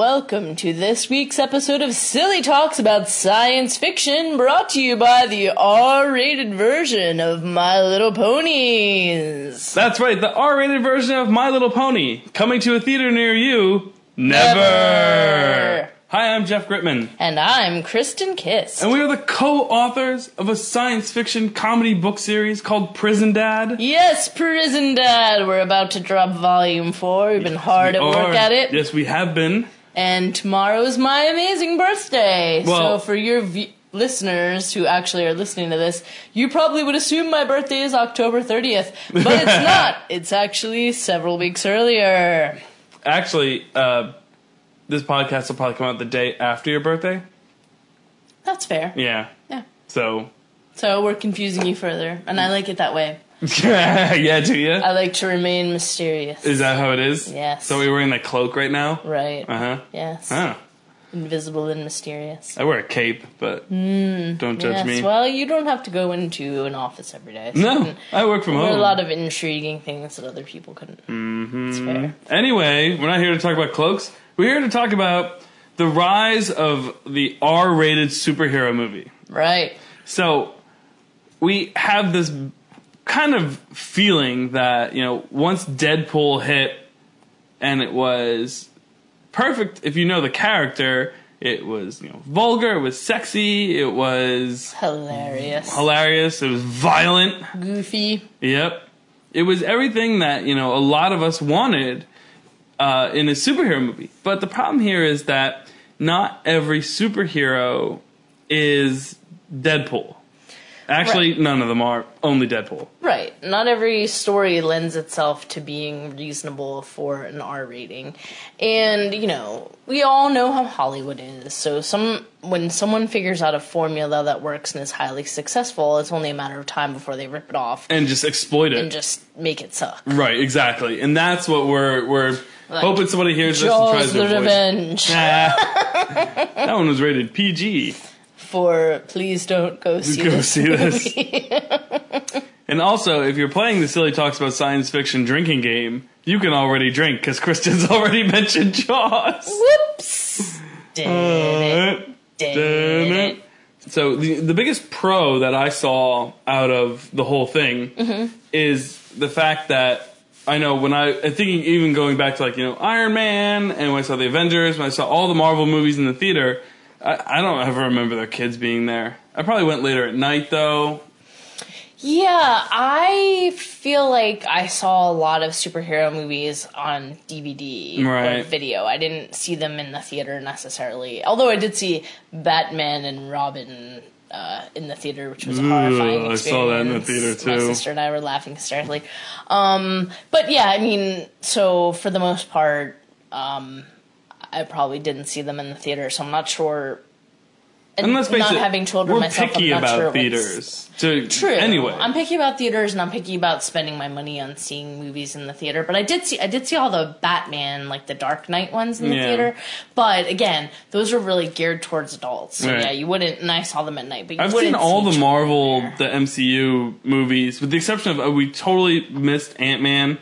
welcome to this week's episode of Silly Talks about Science Fiction, brought to you by the R-rated version of My Little Ponies. That's right, the R-rated version of My Little Pony, coming to a theater near you. Never. Never. Hi, I'm Jeff Gritman, And I'm Kristen Kiss. and we are the co-authors of a science fiction comedy book series called Prison Dad. Yes, Prison Dad, we're about to drop volume four. We've been hard at We work at it. Yes, we have been. And tomorrow's my amazing birthday. Well- so for your v- listeners who actually are listening to this, you probably would assume my birthday is October 30th, but it's not. It's actually several weeks earlier. Actually, uh, this podcast will probably come out the day after your birthday. That's fair. Yeah. Yeah. So, So we're confusing you further, and I like it that way. yeah, do you? I like to remain mysterious. Is that how it is? Yes. So we're wearing that cloak right now? right. Uh huh. Yes. Huh. Invisible and mysterious. I wear a cape, but don't judge yes. me. Well, you don't have to go into an office every day. so no, I work from home. a lot of intriguing things that other people couldn't. Mm-hmm. It's fair. Anyway, we're not here to talk about cloaks. We're here to talk about the rise of the R-rated superhero movie. Right. So we have this kind of feeling that you know once Deadpool hit, and it was perfect if you know the character. It was you know vulgar. It was sexy. It was Hilarious. hilarious. It was violent. Goofy. Yep. It was everything that, you know, a lot of us wanted uh, in a superhero movie. But the problem here is that not every superhero is Deadpool. Actually, Right. none of them are. Only Deadpool. Not every story lends itself to being reasonable for an R rating. And, you know, we all know how Hollywood is. So some when someone figures out a formula that works and is highly successful, it's only a matter of time before they rip it off And just exploit it. and just make it suck. right, exactly. And that's what we're we're Like, hoping somebody hears this and tries Jaws to the. Revenge that one was rated PG. for Please Don't Go See Go This see this. And also, if you're playing the Silly Talks About Science Fiction drinking game, you can already drink because Kristen's already mentioned Jaws. Whoops. Dang it. Dang Damn it. it. So the the biggest pro that I saw out of the whole thing Mm-hmm. is the fact that I know when I I think even going back to like you know Iron Man and when I saw the Avengers when I saw all the Marvel movies in the theater I, I don't ever remember their kids being there. I probably went later at night though. Yeah, I feel like I saw a lot of superhero movies on DVD or video. I didn't see them in the theater necessarily. Although I did see Batman and Robin uh, in the theater, which was a horrifying I experience. saw that in the theater, too. My sister and I were laughing hysterically. Um, but yeah, I mean, so for the most part, um, I probably didn't see them in the theater, so I'm not sure. And let's face not it, having children we're myself, picky I'm not about sure theaters. To, True. Anyway, I'm picky about theaters and I'm picky about spending my money on seeing movies in the theater. But I did see I did see all the Batman, like the Dark Knight ones in the Yeah. theater. But again, those are really geared towards adults. So Right. yeah, you wouldn't and I saw them at night, but you I've seen all see the Marvel, the MCU movies, with the exception of uh, we totally missed Ant Man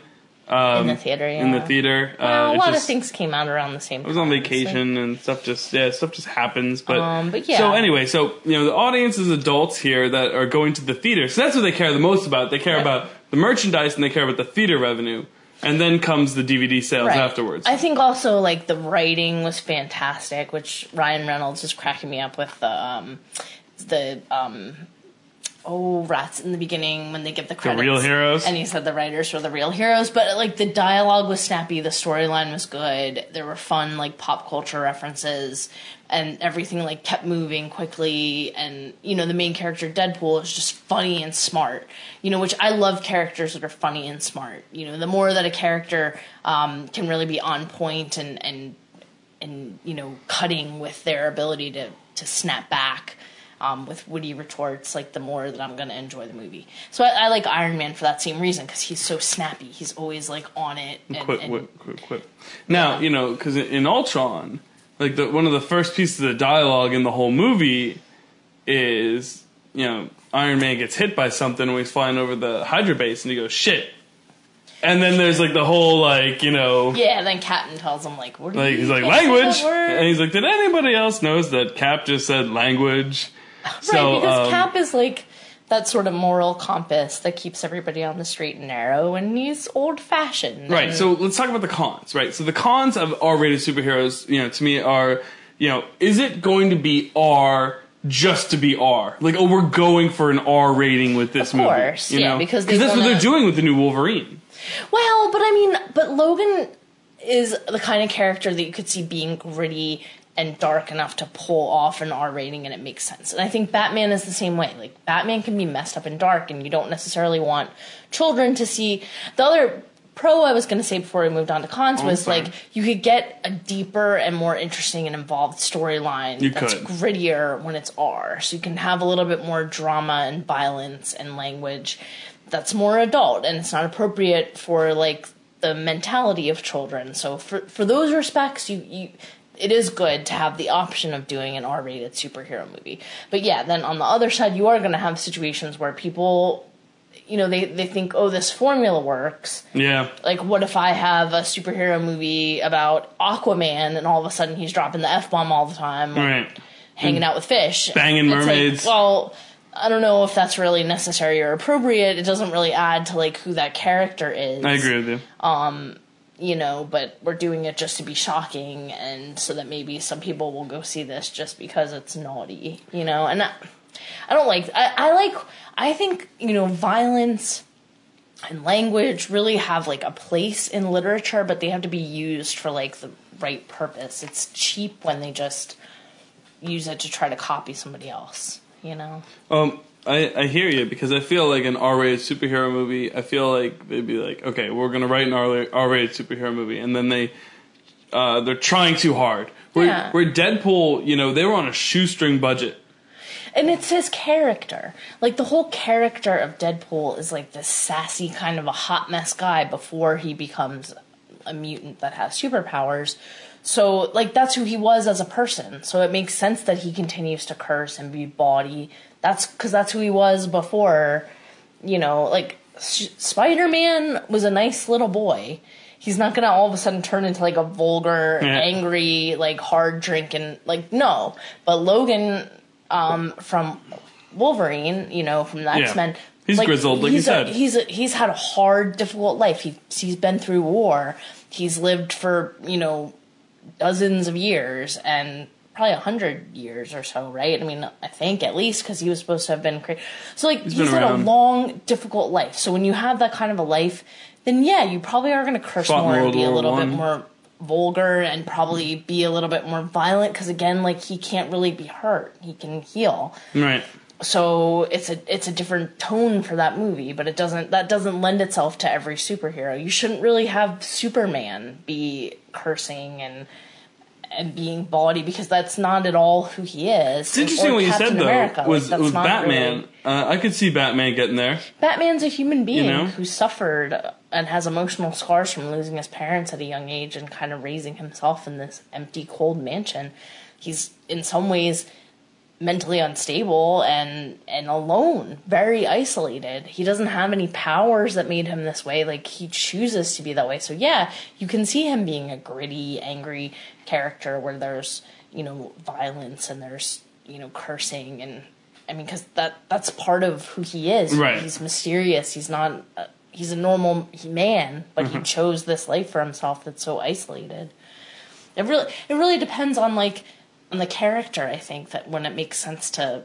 in the theater. Yeah. in the theater. Well, uh, a lot just- of things came out around the same time. I was on vacation and stuff just yeah stuff just happens but Um, but yeah. so anyway so you know the audience is adults here that are going to the theater so that's what they care the most about they care Right. about the merchandise and they care about the theater revenue and then comes the DVD sales Right. afterwards I think also like the writing was fantastic, which Ryan Reynolds is cracking me up with the um, the um, oh rats in the beginning when they give the credits. The real heroes? and he said the writers were the real heroes. But like the dialogue was snappy, the storyline was good. There were fun like pop culture references. And everything like kept moving quickly, and you know the main character Deadpool is just funny and smart. You know, which I love characters that are funny and smart. You know, the more that a character um, can really be on point and and and you know cutting with their ability to to snap back um, with witty retorts, like the more that I'm gonna enjoy the movie. So I, I like Iron Man for that same reason because he's so snappy. He's always like on it. And, quit, and-. Now you know because in Ultron, like the one of the first pieces of dialogue in the whole movie is you know Iron Man gets hit by something when he's flying over the Hydra base and he goes shit. And then there's like the whole like you know Yeah, then Captain tells him like, "What?" like he's like can't say that language, and he's like, did anybody else notice that Cap just said language? So, right, because um, Cap is like that sort of moral compass that keeps everybody on the straight and narrow, and he's old fashioned. Right. So let's talk about the cons. Right. So the cons of R-rated superheroes, you know, to me are, you know, is it going to be R just to be R? Like, oh, we're going for an R rating with this Of movie. course, you yeah, know? because that's what wanna- they're doing with the new Wolverine. Well, but I mean, but Logan is the kind of character that you could see being gritty and dark enough to pull off an R rating and it makes sense. And I think Batman is the same way. Like Batman can be messed up and dark and you don't necessarily want children to see the other pro I was going to say before we moved on to cons oh, was sorry. like you could get a deeper and more interesting and involved storyline that's could. grittier when it's R. So you can have a little bit more drama and violence and language that's more adult and it's not appropriate for like the mentality of children. So for for those respects, you you it is good to have the option of doing an R-rated superhero movie. But yeah, then on the other side, you are going to have situations where people, you know, they they think, oh, this formula works. Yeah. Like, what if I have a superhero movie about Aquaman and all of a sudden he's dropping the f bomb all the time, Right. hanging out with fish, Banging It's like, mermaids. well, I don't know if that's really necessary or appropriate. It doesn't really add to like who that character is. I agree with you. Um, You know, but we're doing it just to be shocking, and so that maybe some people will go see this just because it's naughty. You know, and I, I don't like. I, I like. I think you know violence and language really have like a place in literature, but they have to be used for like the right purpose. It's cheap when they just use it to try to copy somebody else. You know. Um, I, I hear you because I feel like an R-rated superhero movie. I feel like they'd be like, okay, we're gonna write an R- R-rated superhero movie, and then they uh, they're trying too hard. Where, Yeah. where Deadpool, you know, they were on a shoestring budget. And it's his character. Like the whole character of Deadpool is like this sassy kind of a hot mess guy before he becomes a mutant that has superpowers. So like that's who he was as a person. So it makes sense that he continues to curse and be bawdy. That's cuz that's who he was before, you know, like S- Spider-Man was a nice little boy. He's not going to all of a sudden turn into like a vulgar, Yeah. angry, like hard drinking like no. But Logan um, from Wolverine, you know, from the X Men. He's grizzled, like you he's a- said. he's a, he's had a hard, difficult life. He he's been through war. He's lived for you know dozens of years and probably a hundred years or so, right? I mean, I think at least because he was supposed to have been crazy. So like he's, been had around. a long, difficult life. So when you have that kind of a life, then yeah, you probably are going to curse Fought more and be a little bit more vulgar and probably be a little bit more violent because again, like he can't really be hurt. He can heal Right. So it's a it's a different tone for that movie but it doesn't that doesn't lend itself to every superhero you shouldn't really have superman be cursing and and being bawdy because that's not at all who he is It's interesting what you said though. Was was Batman? Uh, I could see Batman getting there. batman's a human being know? who suffered and has emotional scars from losing his parents at a young age and kind of raising himself in this empty cold mansion he's in some ways mentally unstable and and alone, very isolated. He doesn't have any powers that made him this way. Like he chooses to be that way. So yeah, you can see him being a gritty, angry character where there's you know violence and there's you know cursing and I mean because that that's part of who he is. Right. He's mysterious. He's not. Uh, he's a normal man, but he chose this life for himself that's so isolated. It really it really depends on like on the character. I think that when it makes sense to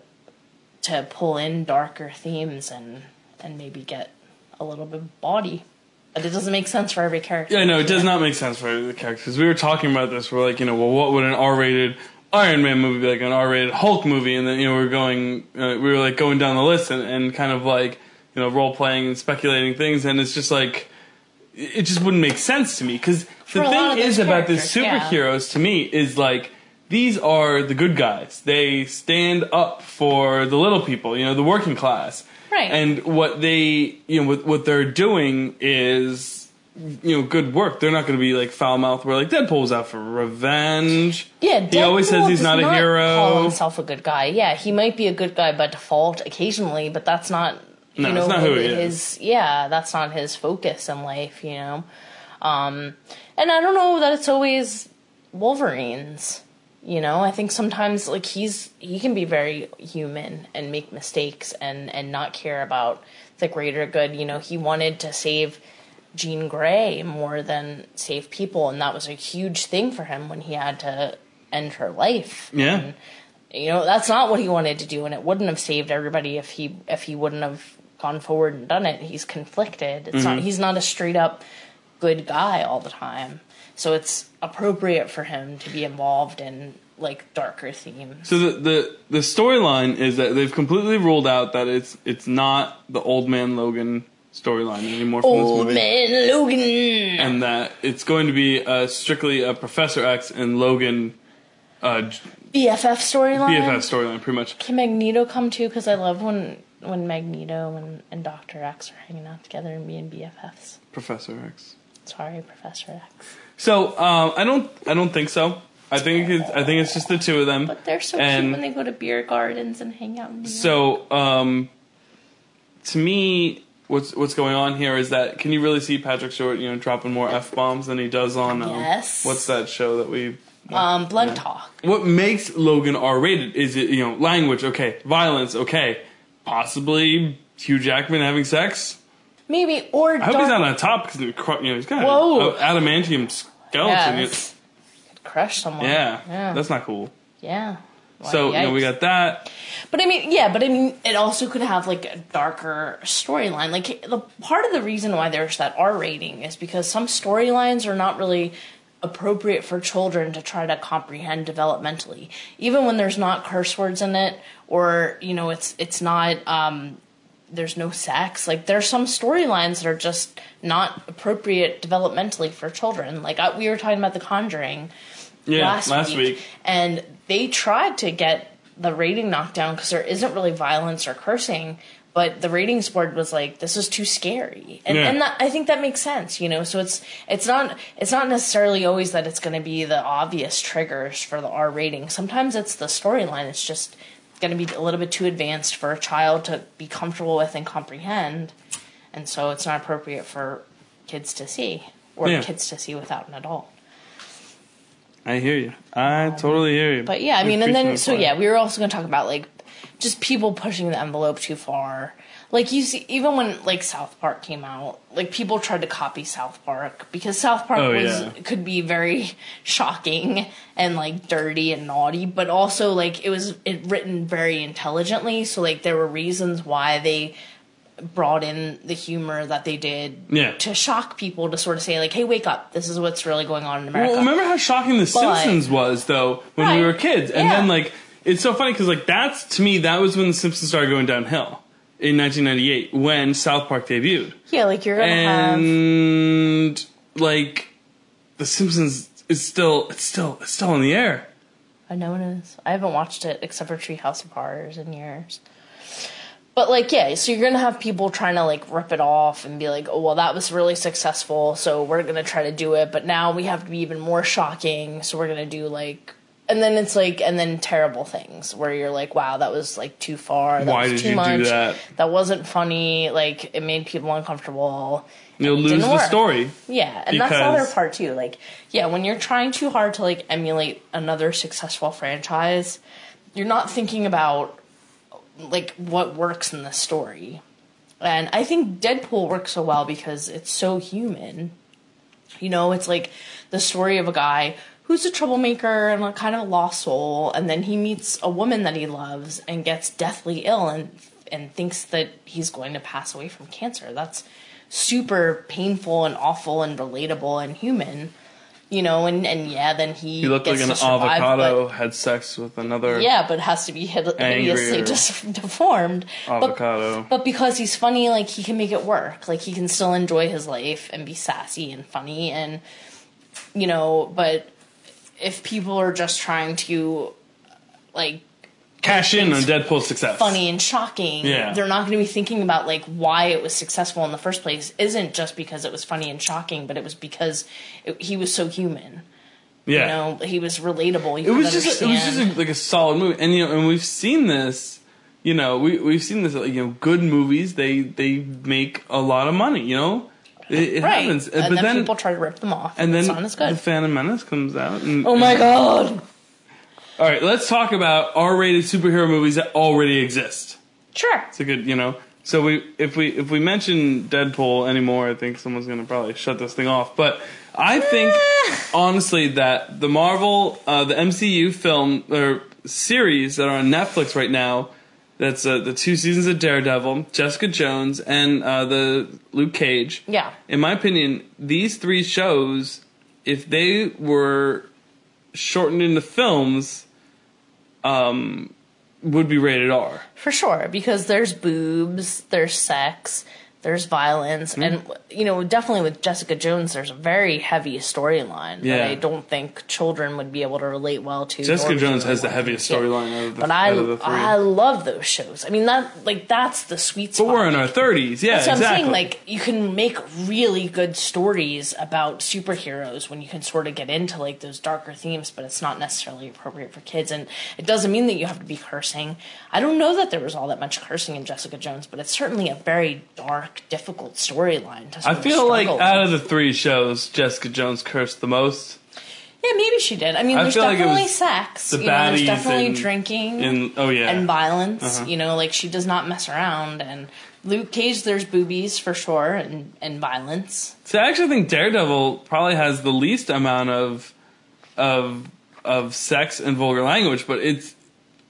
to pull in darker themes and and maybe get a little bit body, but it doesn't make sense for every character. Yeah, no, it does not make sense for the characters. We were talking about this. We're like, you know, well, what would an R-rated Iron Man movie be like? An R-rated Hulk movie, and then you know, we're going, uh, we were like going down the list and, and kind of like, you know, role playing and speculating things, and it's just like, it just wouldn't make sense to me because the thing is about the characters, yeah. superheroes to me is like. These are the good guys. They stand up for the little people, you know, the working class. Right. And what they, you know, what, what they're doing is, you know, good work. They're not going to be like foul mouthed. Where like Deadpool's out for revenge. Yeah, he always says he's does not a hero. Call himself a good guy. Yeah, he might be a good guy by default occasionally, but that's not No, you know, not who he his, yeah, that's not his focus in life, you know. Um, and I don't know that it's always Wolverine's. You know, I think sometimes like he's he can be very human and make mistakes and and not care about the greater good. You know, he wanted to save Jean Grey more than save people, and that was a huge thing for him when he had to end her life. Yeah. And, you know, that's not what he wanted to do, and it wouldn't have saved everybody if he if he wouldn't have gone forward and done it. He's conflicted. It's not mm-hmm. he's not a straight up good guy all the time. So it's appropriate for him to be involved in like darker themes. So the the, the storyline is that they've completely ruled out that it's it's not the old man Logan storyline anymore from Old this movie. man Logan. and that it's going to be uh, strictly a Professor X and Logan uh, BFF storyline. BFF storyline, pretty much. Can Magneto come too? Because I love when when Magneto and, and Doctor X are hanging out together and being BFFs. Professor X. Sorry, Professor X. So um, I don't I don't think so. I think it's, I think it's just the two of them. But they're so And- cute when they go to beer gardens and hang out. In So um, to me, what's what's going on here is that can you really see Patrick Stewart, you know, dropping more f bombs than he does on um, Yes. what's that show that we um, Blunt Talk. what makes Logan R rated is it you know language okay violence okay possibly Hugh Jackman having sex Maybe or I hope he's not on top because you know he's got Whoa. an adamantium skeleton. Yeah, could crush someone. yeah, yeah, that's not cool. yeah. So you know we got that. But I mean, yeah, but I mean, it also could have like a darker storyline. Like the part of the reason why there's that R rating is because some storylines are not really appropriate for children to try to comprehend developmentally. Even when there's not curse words in it, or you know, it's it's not. Um, there's no sex. Like there's some storylines that are just not appropriate developmentally for children. Like I, we were talking about The Conjuring Yeah, last, last, week, week. and they tried to get the rating knocked down because there isn't really violence or cursing. But the ratings board was like, "This is too scary," and, Yeah. and that, I think that makes sense, you know. So it's it's not it's not necessarily always that it's going to be the obvious triggers for the R rating. Sometimes it's the storyline. It's just going to be a little bit too advanced for a child to be comfortable with and comprehend, and so it's not appropriate for kids to see or Yeah. kids to see without an adult. I hear you. I um, totally hear you. But yeah, I mean, and then so yeah, we were also going to talk about like just people pushing the envelope too far. Like you see, even when like South Park came out, like people tried to copy South Park because South Park Oh, was yeah. could be very shocking and like dirty and naughty, but also like it was it written very intelligently. So like there were reasons why they brought in the humor that they did Yeah. to shock people to sort of say like, hey, wake up, this is what's really going on in America. Well, remember how shocking The Simpsons was though when we were kids, and Yeah. then like it's so funny because like that's to me that was when The Simpsons started going downhill in 1998 when South Park debuted, yeah, like you're gonna have. and like The Simpsons is still it's still it's still in the air. I know it is. I haven't watched it except for Treehouse of Horrors in years. But like, yeah, so you're gonna have people trying to like rip it off and be like, oh well, that was really successful, so we're gonna try to do it. But now we have to be even more shocking, so we're gonna do like, and then it's like, and then terrible things where you're like, wow, that was like too far. That Why was did too you do much. that? That wasn't funny. Like it made people uncomfortable. You'll lose the work. story. Yeah, and that's the other part too. Like, yeah, when you're trying too hard to like emulate another successful franchise, you're not thinking about like what works in the story. And I think Deadpool works so well because it's so human. You know, it's like the story of a guy who's a troublemaker and a kind of a lost soul, and then he meets a woman that he loves and gets deathly ill and and thinks that he's going to pass away from cancer. That's super painful and awful and relatable and human. You know, and, and yeah, then he He looked like gets an survive, but- avocado had sex with another yeah, but has to be hideously dis- deformed. But, avocado. but because he's funny, like he can make it work. Like he can still enjoy his life and be sassy and funny, and you know. But if people are just trying to like Cash in on Deadpool's success. funny and shocking, Yeah. they're not going to be thinking about like why it was successful in the first place. Isn't just because it was funny and shocking, but it was because it, he was so human. Yeah. You know, he was relatable. You it was just it was just a, like a solid movie, and you know, and we've seen this you know, we we've seen this. You know, good movies they they make a lot of money. You know, it, it right. happens. And but then, then, people try to rip them off. and then not as the. Phantom Menace comes out. And, oh my god. All right, let's talk about R-rated superhero movies that already exist. Sure. It's a good, you know. So we, if we, if we mention Deadpool anymore, I think someone's gonna probably shut this thing off. But I think, honestly, that the Marvel, uh, the MCU film or series that are on Netflix right now, that's uh, the two seasons of Daredevil, Jessica Jones, and uh, the Luke Cage. Yeah. In my opinion, these three shows, if they were shortened into films, um, would be rated R. For sure, because there's boobs, there's sex, there's violence, Hmm. and you know, definitely with Jessica Jones, there's a very heavy storyline that Yeah. I don't think children would be able to relate well to. Jessica Jones has the heaviest storyline of the, But I, the. I love those shows. I mean, that like that's the sweet spot. but we're in our thirties, yeah, what exactly. I'm saying. Like, you can make really good stories about superheroes when you can sort of get into like those darker themes, but it's not necessarily appropriate for kids. And it doesn't mean that you have to be cursing. I don't know that there was all that much cursing in Jessica Jones, but it's certainly a very dark, difficult storyline. To I sort of feel like struggle out of the three shows, Jessica Jones cursed the most. yeah, maybe she did. I mean, I there's feel like it definitely was sex. the you know, there's baddies definitely and- drinking In oh yeah, and violence. Uh-huh. You know, like she does not mess around. And Luke Cage, there's boobies for sure, and and violence. so I actually think Daredevil probably has the least amount of of of sex and vulgar language, but it's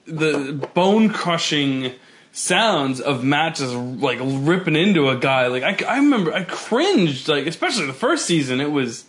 the bone crushing sounds of Matt just like ripping into a guy. Like I, I remember I cringed like especially the first season. It was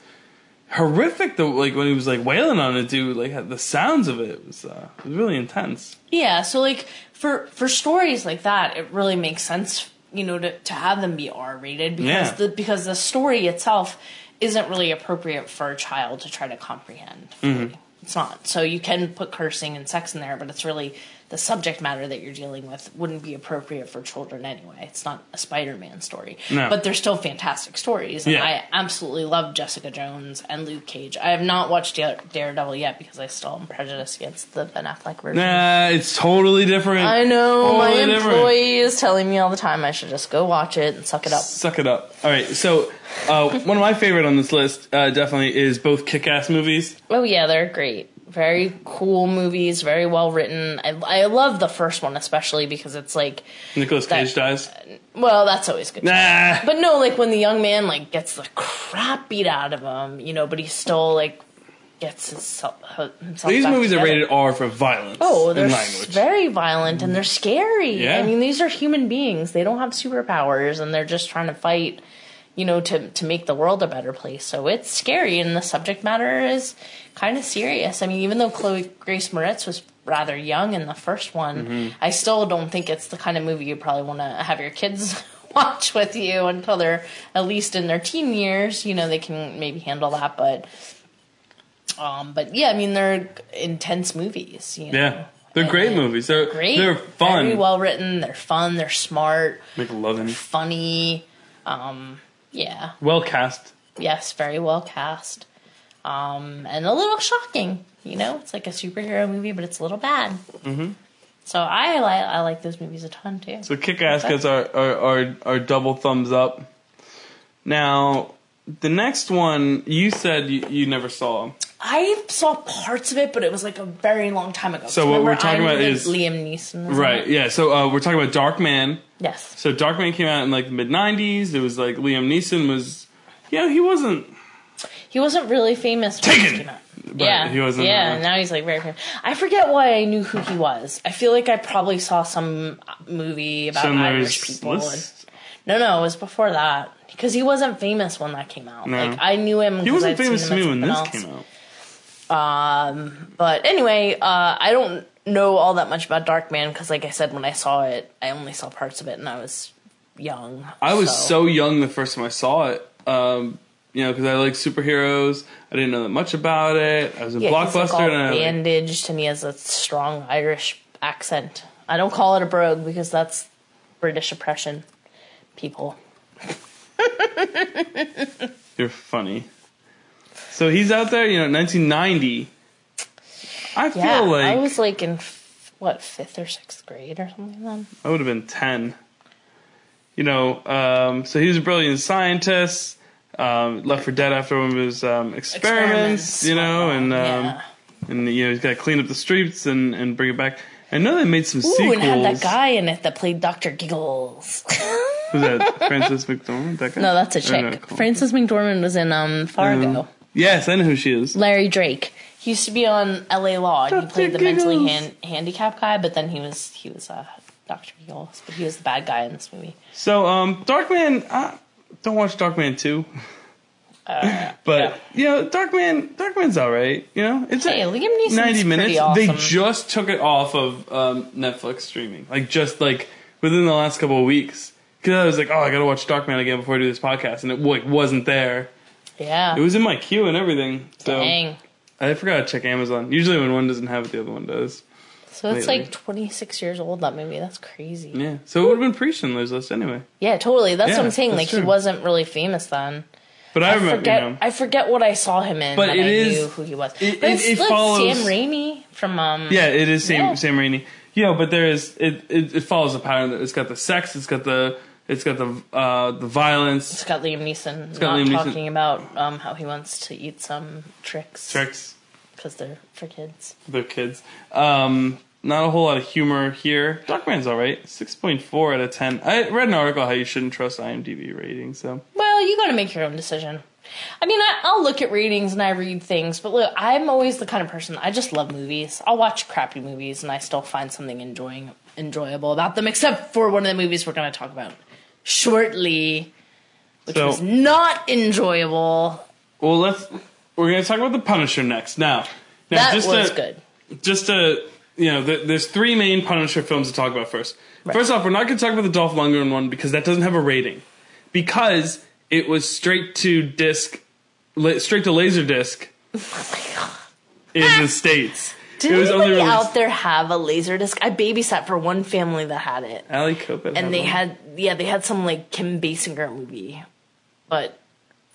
horrific. The like when he was like wailing on a dude. Like the sounds of it was uh, it was really intense. Yeah, so like for for stories like that, it really makes sense, you know, to to have them be R rated because Yeah. the because the story itself isn't really appropriate for a child to try to comprehend. Mm-hmm. It's not. So you can put cursing and sex in there, but it's really the subject matter that you're dealing with wouldn't be appropriate for children anyway. It's not a Spider-Man story, No. but they're still fantastic stories, and Yeah. I absolutely love Jessica Jones and Luke Cage. I have not watched Daredevil yet because I still am prejudiced against the Ben Affleck version. Nah, it's totally different. I know my Totally different. employee is telling me all the time I should just go watch it and suck it up. Suck it up. All right, so uh, one of my favorite on this list uh, definitely is both kick-ass movies. Oh yeah, they're great. Very cool movies, very well written. I, I love the first one especially because it's like, Nicolas Cage dies. well, that's always good. Nah. But no, like when the young man like gets the crap beat out of him, you know, but he still like gets his, himself. These movies are rated R for violence Oh, they're and language. very violent and they're scary. Yeah. I mean, these are human beings. They don't have superpowers and they're just trying to fight, you know, to to make the world a better place. So it's scary and the subject matter is kind of serious. I mean, even though Chloe Grace Moretz was rather young in the first one, Mm-hmm. I still don't think it's the kind of movie you probably want to have your kids watch with you until they're at least in their teen years. You know, they can maybe handle that, but um, but yeah, I mean, they're intense movies. You know? yeah, they're And great they're movies. They're Great, They're fun. very well written. They're fun. They're smart, McLovin. funny. Um, yeah, Well cast. yes, very well cast, um, and a little shocking. You know, it's like a superhero movie, but it's a little bad. Mm-hmm. So I like I like those movies a ton too. So kick-ass gets our, our, our, our double thumbs up. Now, the next one you said you, you never saw. I saw parts of it, but it was like a very long time ago. So what we're talking Iron about is- Liam Neeson. Right. it? Yeah. So uh, we're talking about Darkman. Yes. So Darkman came out in like the mid '90s. It was like Liam Neeson was, you know, he wasn't. He wasn't really famous when came out. But yeah, he wasn't, Yeah, uh, now he's like very famous. I forget why I knew who he was. I feel like I probably saw some movie about Irish people. And, no, no, it was before that because he wasn't famous when that came out. No. Like I knew him. He wasn't I'd famous to me when this something came out. Um, but anyway, uh, I don't know all that much about Darkman because, like I said, when I saw it, I only saw parts of it, and I was young. I was so young the first time I saw it. Um, you know, because I like superheroes. I didn't know that much about it. I was in Yeah, he's like Blockbuster, all and I like, bandaged, and he has a strong Irish accent. I don't call it a brogue because that's British oppression. People. you're funny. So he's out there, you know, 1990. I feel Yeah, like I was like in f- what fifth or sixth grade or something. Then I would have been 10. You know, um, so he was a brilliant scientist. Um, left for dead after one of his um, experiments, you know, and um, yeah. and you know he's got to clean up the streets and, and bring it back. I know they made some Ooh, sequels. and had that guy in it that played Doctor Giggles. Who's that? Frances McDormand? That guy? no, that's a Or no, chick. cool. Frances McDormand was in um Fargo. Um, Yes, I know who she is. Larry Drake. He used to be on L.A. Law. and He played the mentally hand, handicapped guy, but then he was he was uh, Doctor Giggles, but he was the bad guy in this movie. So, um, Darkman, uh, don't watch Darkman 2. Uh, But, you know, Darkman, Darkman's alright, you know? It's Hey, a- Liam Neeson's 90 pretty minutes. They just took it off of um, Netflix streaming. Like, just like within the last couple of weeks. Because I was like, oh, I gotta watch Darkman again before I do this podcast. And it like, wasn't there. yeah. It was in my queue and everything. So Dang. I forgot to check Amazon. Usually when one doesn't have it, the other one does. So it's lately. like 26 years old, that movie. That's crazy. Yeah. So it would have been pre Schindler's List anyway. Yeah, totally. That's Yeah, what I'm saying. Like, he wasn't really famous then. But I, I remember, forget. you know. I forget what I saw him in, But but it I is- knew who he was. it- but it- it's it like follows- Sam Raimi from um. Yeah, it is Sam Yeah. Sam Raimi. Yeah, but there is it, it it follows a pattern. that It's got the sex. It's got the it's got the uh the violence It's got Liam Neeson got not Liam Neeson. talking about um, how he wants to eat some tricks tricks. because they're for kids. The kids. Um, not a whole lot of humor here. Darkman's all right. Six point four out of ten. I read an article how you shouldn't trust IMDb ratings. So Well, you got to make your own decision. I mean, I, I'll look at ratings and I read things, but look, I'm always the kind of person I just love movies. I'll watch crappy movies and I still find something enjoying enjoyable about them, except for one of the movies we're going to talk about shortly, which So- was not enjoyable. well, let's we're gonna talk about the Punisher next. Now, now That just was to, good. just to you know, th there's three main Punisher films to talk about first. Right. First off, we're not going to talk about the Dolph Lundgren one because that doesn't have a rating because it was straight to disc, la- straight to laser disc oh in the states. Did it was anybody only released. out there have a laser disc? I babysat for one family that had it, and they had yeah, they had some like Kim Basinger movie, but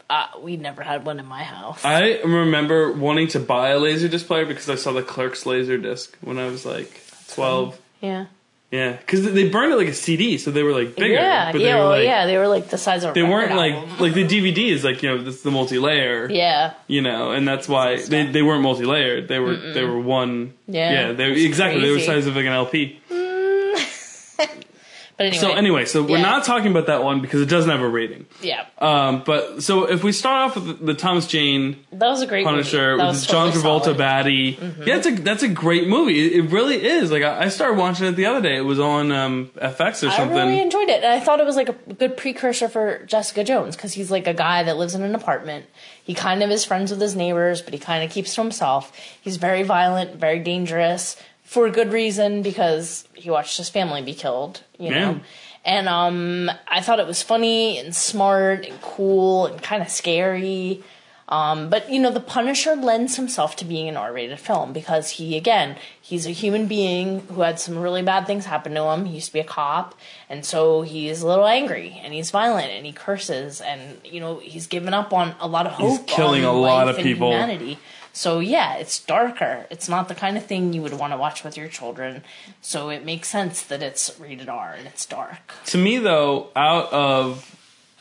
uh, we never had one in my house. I remember wanting to buy a laser disc player because I saw the Clerks laser disc when I was like twelve. yeah. Yeah, because they burned it like a CD, so they were like bigger. Yeah, but yeah, they were like, yeah, they were like the size of They weren't like album. like the DVD is like you know this is the multi layer. yeah, you know, and that's why they, they weren't multi layered. They were they were one. Yeah, yeah, they exactly they were size of like an LP. Mm. but anyway. So anyway, so we're not talking about that one because it doesn't have a rating. yeah, Um, but so if we start off with the, Thomas Jane that was a great Punisher movie. With John totally Travolta solid. baddie, Mm-hmm. yeah, it's a that's a great movie. It, it really is. Like I, I started watching it the other day. It was on um, FX or something. I really enjoyed it, and I thought it was like a good precursor for Jessica Jones because he's like a guy that lives in an apartment. He kind of is friends with his neighbors, but he kind of keeps to himself. He's very violent, very dangerous for a good reason because he watched his family be killed. You know. And um, I thought it was funny and smart and cool and kind of scary. Um, but you know, the Punisher lends himself to being an R-rated film because he, again, he's a human being who had some really bad things happen to him. He used to be a cop, and so he's a little angry and he's violent and he curses and you know he's given up on a lot of hope. killing on a lot of people. Humanity. So yeah, it's darker. It's not the kind of thing you would want to watch with your children. So it makes sense that it's rated R and it's dark. to me though out of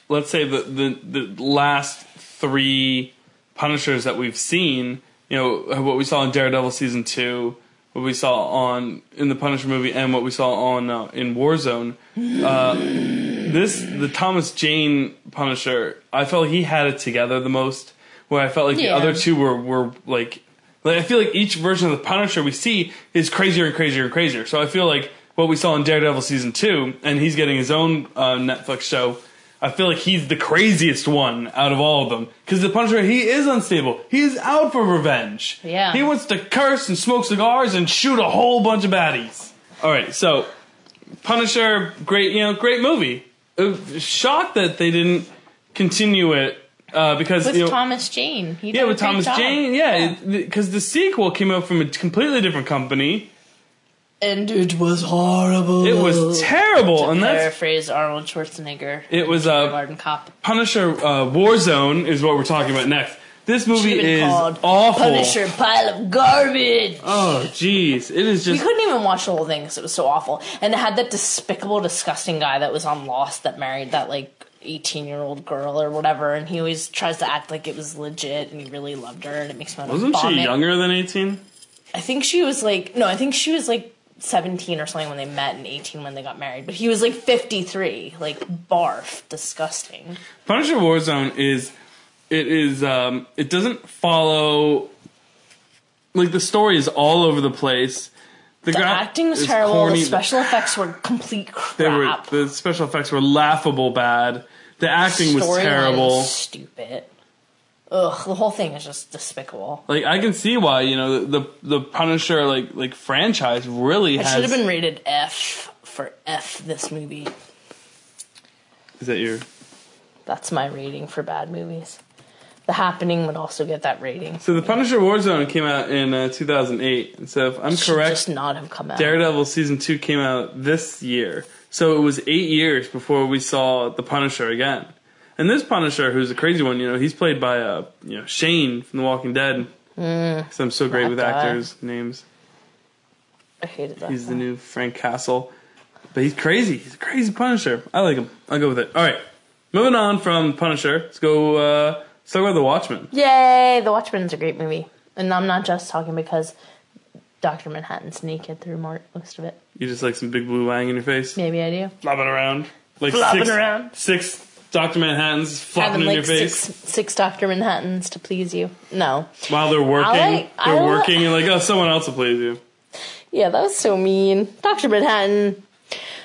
let's say the, the the last three punishers that we've seen you know what we saw in daredevil season two what we saw on in the punisher movie and what we saw on uh, in warzone uh, this the thomas jane punisher i felt he had it together the most where i felt like Yeah. the other two were were like like I feel like each version of the Punisher we see is crazier and crazier and crazier. So I feel like what we saw in Daredevil season two, and he's getting his own uh, Netflix show. I feel like he's the craziest one out of all of them because the Punisher he is unstable. He is out for revenge. Yeah. he wants to curse and smoke cigars and shoot a whole bunch of baddies. All right, so Punisher, great, you know, great movie. Shocked that they didn't continue it uh, because With you know, Thomas Jane. He did yeah, with great Thomas job. Jane, yeah, because the sequel came out from a completely different company. And it was horrible. It was terrible, and that's paraphrase Arnold Schwarzenegger. It was, uh, Garden Cop. Punisher uh, Warzone is what we're talking about next. This movie is called awful. Punisher pile of garbage. Oh, jeez, it is just. We couldn't even watch the whole thing because it was so awful. And it had that despicable, disgusting guy that was on Lost that married that like 18 year old girl or whatever. And he always tries to act like it was legit and he really loved her. And it makes me want to Wasn't she younger than eighteen? I think she was like, no, I think she was like 17 or something when they met and 18 when they got married. But he was like 53. Like, barf. Disgusting. Punisher Warzone is it is um it doesn't follow like the story is all over the place. The gra- acting was terrible. corny. The special effects were complete crap. They were the special effects were laughable bad. The acting was Storyline terrible. was stupid. Ugh, the whole thing is just despicable. Like I can see why you know the the, the Punisher like like franchise really It has. should have been rated F for F this movie. Is that your? That's my rating for bad movies. The Happening would also get that rating. So the Punisher Warzone came out in uh, 2008, and so if I'm Should correct, just not have come out. Daredevil season two came out this year. So it was eight years before we saw the Punisher again. And this Punisher, who's a crazy one, you know, he's played by uh, you know Shane from The Walking Dead. Mm, so I'm so great with guy. actors' names. I hated that. He's the new Frank Castle, but he's crazy. He's a crazy Punisher. I like him. I'll go with it. All right, moving on from Punisher. Let's go. Uh, let's talk about The Watchmen. Yay! The Watchmen's a great movie, and I'm not just talking because Doctor Manhattan's naked through most of it. You just like some big blue wang in your face, Maybe I do. flopping around, like Flopping six, around. six Doctor Manhattans flopping Having in like your face. six six Doctor Manhattans to please you. No. While they're working, like- I they're li- working, and like, oh, someone else will please you. Yeah, that was so mean. Dr. Manhattan.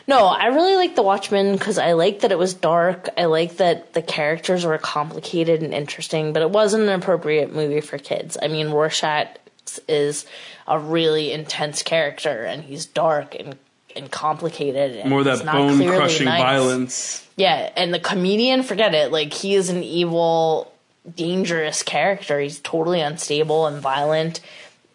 No, I really like The Watchmen because I like that it was dark. I like that the characters were complicated and interesting, but it wasn't an appropriate movie for kids. I mean, Rorschach is a really intense character, and he's dark and and complicated. And More that bone crushing nice. violence. Yeah, and the comedian, forget it. Like he is an evil, dangerous character. He's totally unstable and violent.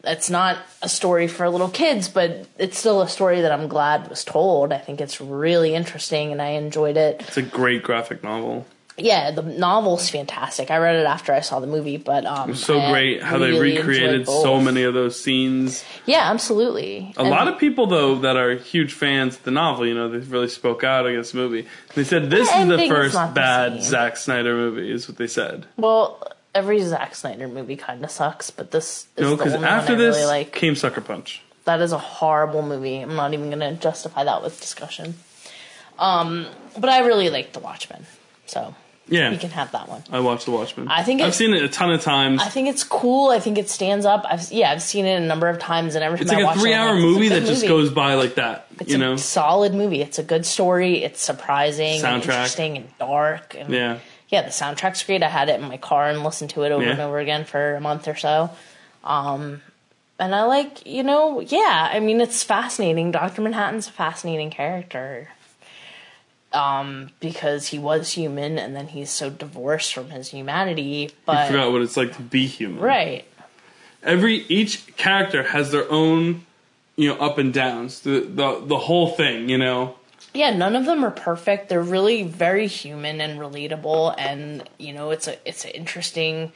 It's not a story for little kids, but it's still a story that I'm glad was told. I think it's really interesting and I enjoyed it. It's a great graphic novel. Yeah, the novel's fantastic. I read it after I saw the movie, but um So I great how they recreated so many of those scenes. Yeah, absolutely. A lot of people, though, that are huge fans of the novel, you know, they really spoke out against the movie. They said this is the first the bad same. Zack Snyder movie, is what they said. well, every Zack Snyder movie kind of sucks, but this is No, because after this really like. came Sucker Punch. That is a horrible movie. I'm not even going to justify that with discussion. Um, but I really like The Watchmen, so Yeah, you can have that one. I watched The Watchmen. I think I've seen it a ton of times. I think it's cool. I think it stands up. I've yeah, I've seen it a number of times, and every time it's I like a watch it, three-hour a movie that just movie. goes by like that. It's you a know, solid movie. It's a good story. It's surprising, and Soundtrack. interesting, and dark. And yeah. yeah, the soundtrack's great. I had it in my car and listened to it over Yeah. and over again for a month or so. Um, and I like, you know, yeah, I mean, it's fascinating. Dr. Manhattan's a fascinating character. Um, because he was human and then he's so divorced from his humanity. I But, forgot what it's like to be human. right. Every each character has their own, you know, up and downs. The the the whole thing, you know. Yeah, none of them are perfect. They're really very human and relatable, and you know, it's a it's an interesting,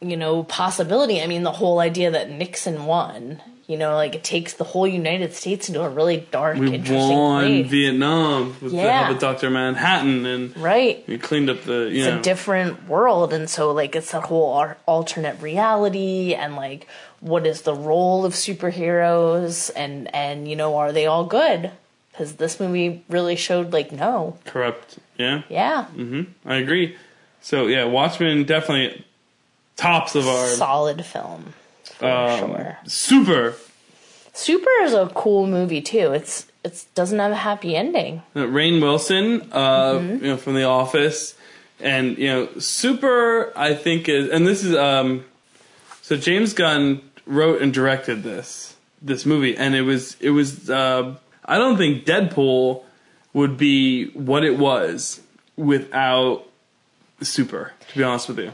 you know, possibility. I mean, the whole idea that Nixon won, you know, like it takes the whole United States into a really dark, We interesting won place, Vietnam with the help of Doctor Manhattan, and right? we cleaned up the you It's know. a different world, and so like it's that whole alternate reality, and like what is the role of superheroes, and and you know, are they all good? Because this movie really showed like no, corrupt. Yeah, yeah. Mm-hmm. I agree. So yeah, Watchmen definitely tops of our solid film for um, sure. super. Super is a cool movie too. It's it doesn't have a happy ending. Uh, Rainn Wilson, uh, Mm-hmm. you know, from The Office, and you know, Super. I think is, and this is um, so James Gunn wrote and directed this this movie, and it was it was. Uh, I don't think Deadpool would be what it was without Super. To be honest with you,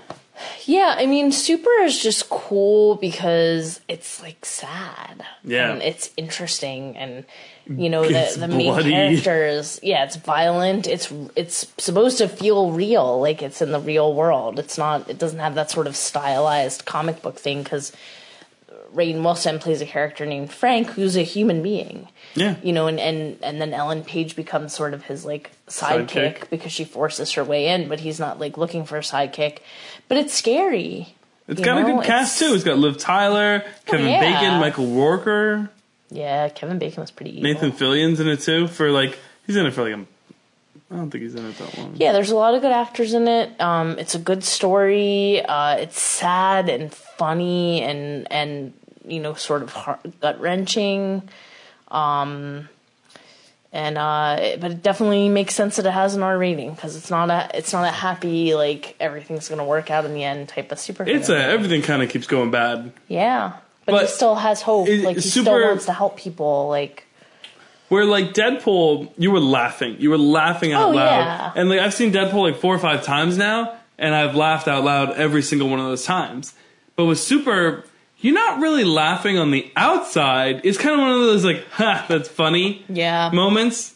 Yeah, I mean, Super is just cool because it's like sad. Yeah. And it's interesting and you know It's the the main bloody. characters, yeah, it's violent. It's it's supposed to feel real, like it's in the real world. It's not it doesn't have that sort of stylized comic book thing cuz Rainn Wilson plays a character named Frank who's a human being. Yeah. You know, and, and, and then Ellen Page becomes sort of his like sidekick, Sidekick. because she forces her way in, but he's not like looking for a sidekick. But it's scary. It's got a know? good cast It's- too. It's got Liv Tyler, Kevin yeah. Bacon, Michael Walker, Yeah, Kevin Bacon was pretty evil. Nathan Fillion's in it too. For like, he's in it for like a. I don't think he's in it that long. Yeah, there's a lot of good actors in it. Um, it's a good story. Uh, it's sad and funny and and you know sort of gut wrenching. Um, and uh, it- but it definitely makes sense that it has an R rating because it's not a it's not a happy like everything's gonna work out in the end type of superhero. It's a everything kind of keeps going bad. yeah, but, he still has hope. it- like he still wants to help people. Like Where like Deadpool, you were laughing, you were laughing out Oh, loud, yeah. and like I've seen Deadpool like four or five times now, and I've laughed out loud every single one of those times. But with Super, you're not really laughing on the outside. It's kind of one of those like, ha, that's funny yeah, moments.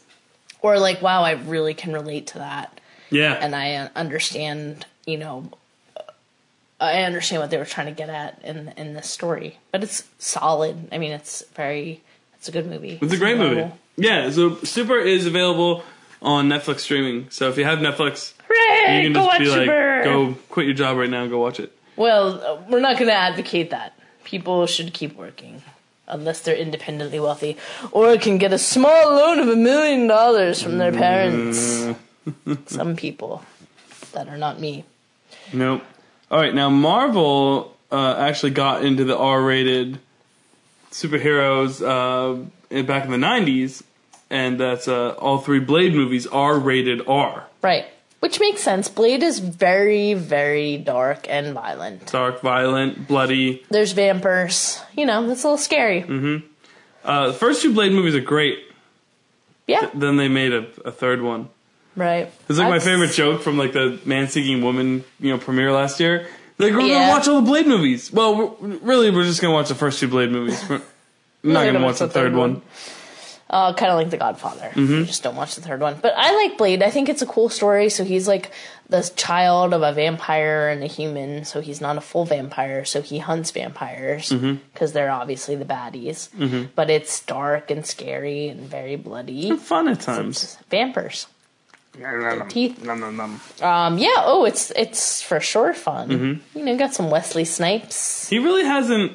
or like wow, I really can relate to that. Yeah, and I uh, understand, you know, I understand what they were trying to get at in in this story. But it's solid. I mean, it's very, it's a good movie. It's a great movie. Yeah, so Super is available on Netflix streaming. So if you have Netflix, Hooray! you can Go just watch be like, Super. go quit your job right now and go watch it. Well, uh, we're not going to advocate that. People should keep working. Unless they're independently wealthy, or can get a small loan of a million dollars from their parents. Some people that are not me. Nope. All right, now Marvel uh, actually got into the R-rated superheroes uh, in- back in the '90s, and that's uh, all three Blade movies are rated R. Right. Which makes sense. Blade is very, very dark and violent. Dark, violent, bloody. There's vampires. You know, it's a little scary. Uh, the first two Blade movies are great. Yeah, Then they made a, a third one. right. It's like my favorite joke from like the Man Seeking Woman, you know, premiere last year. Like we're Yeah. gonna watch all the Blade movies. Well, we're, really, we're just gonna watch the first two Blade movies. We're not gonna, watch the third one. Uh, kind of like The Godfather. Mm-hmm. You just don't watch the third one. But I like Blade. I think it's a cool story. So he's like the child of a vampire and a human. So he's not a full vampire. So he hunts vampires because Mm-hmm. they're obviously the baddies. But it's dark and scary and very bloody. Fun at times. It's vampires. teeth. Nom, nom, nom. Um, yeah. Oh, it's it's for sure fun. Mm-hmm. You know, got some Wesley Snipes. He really hasn't.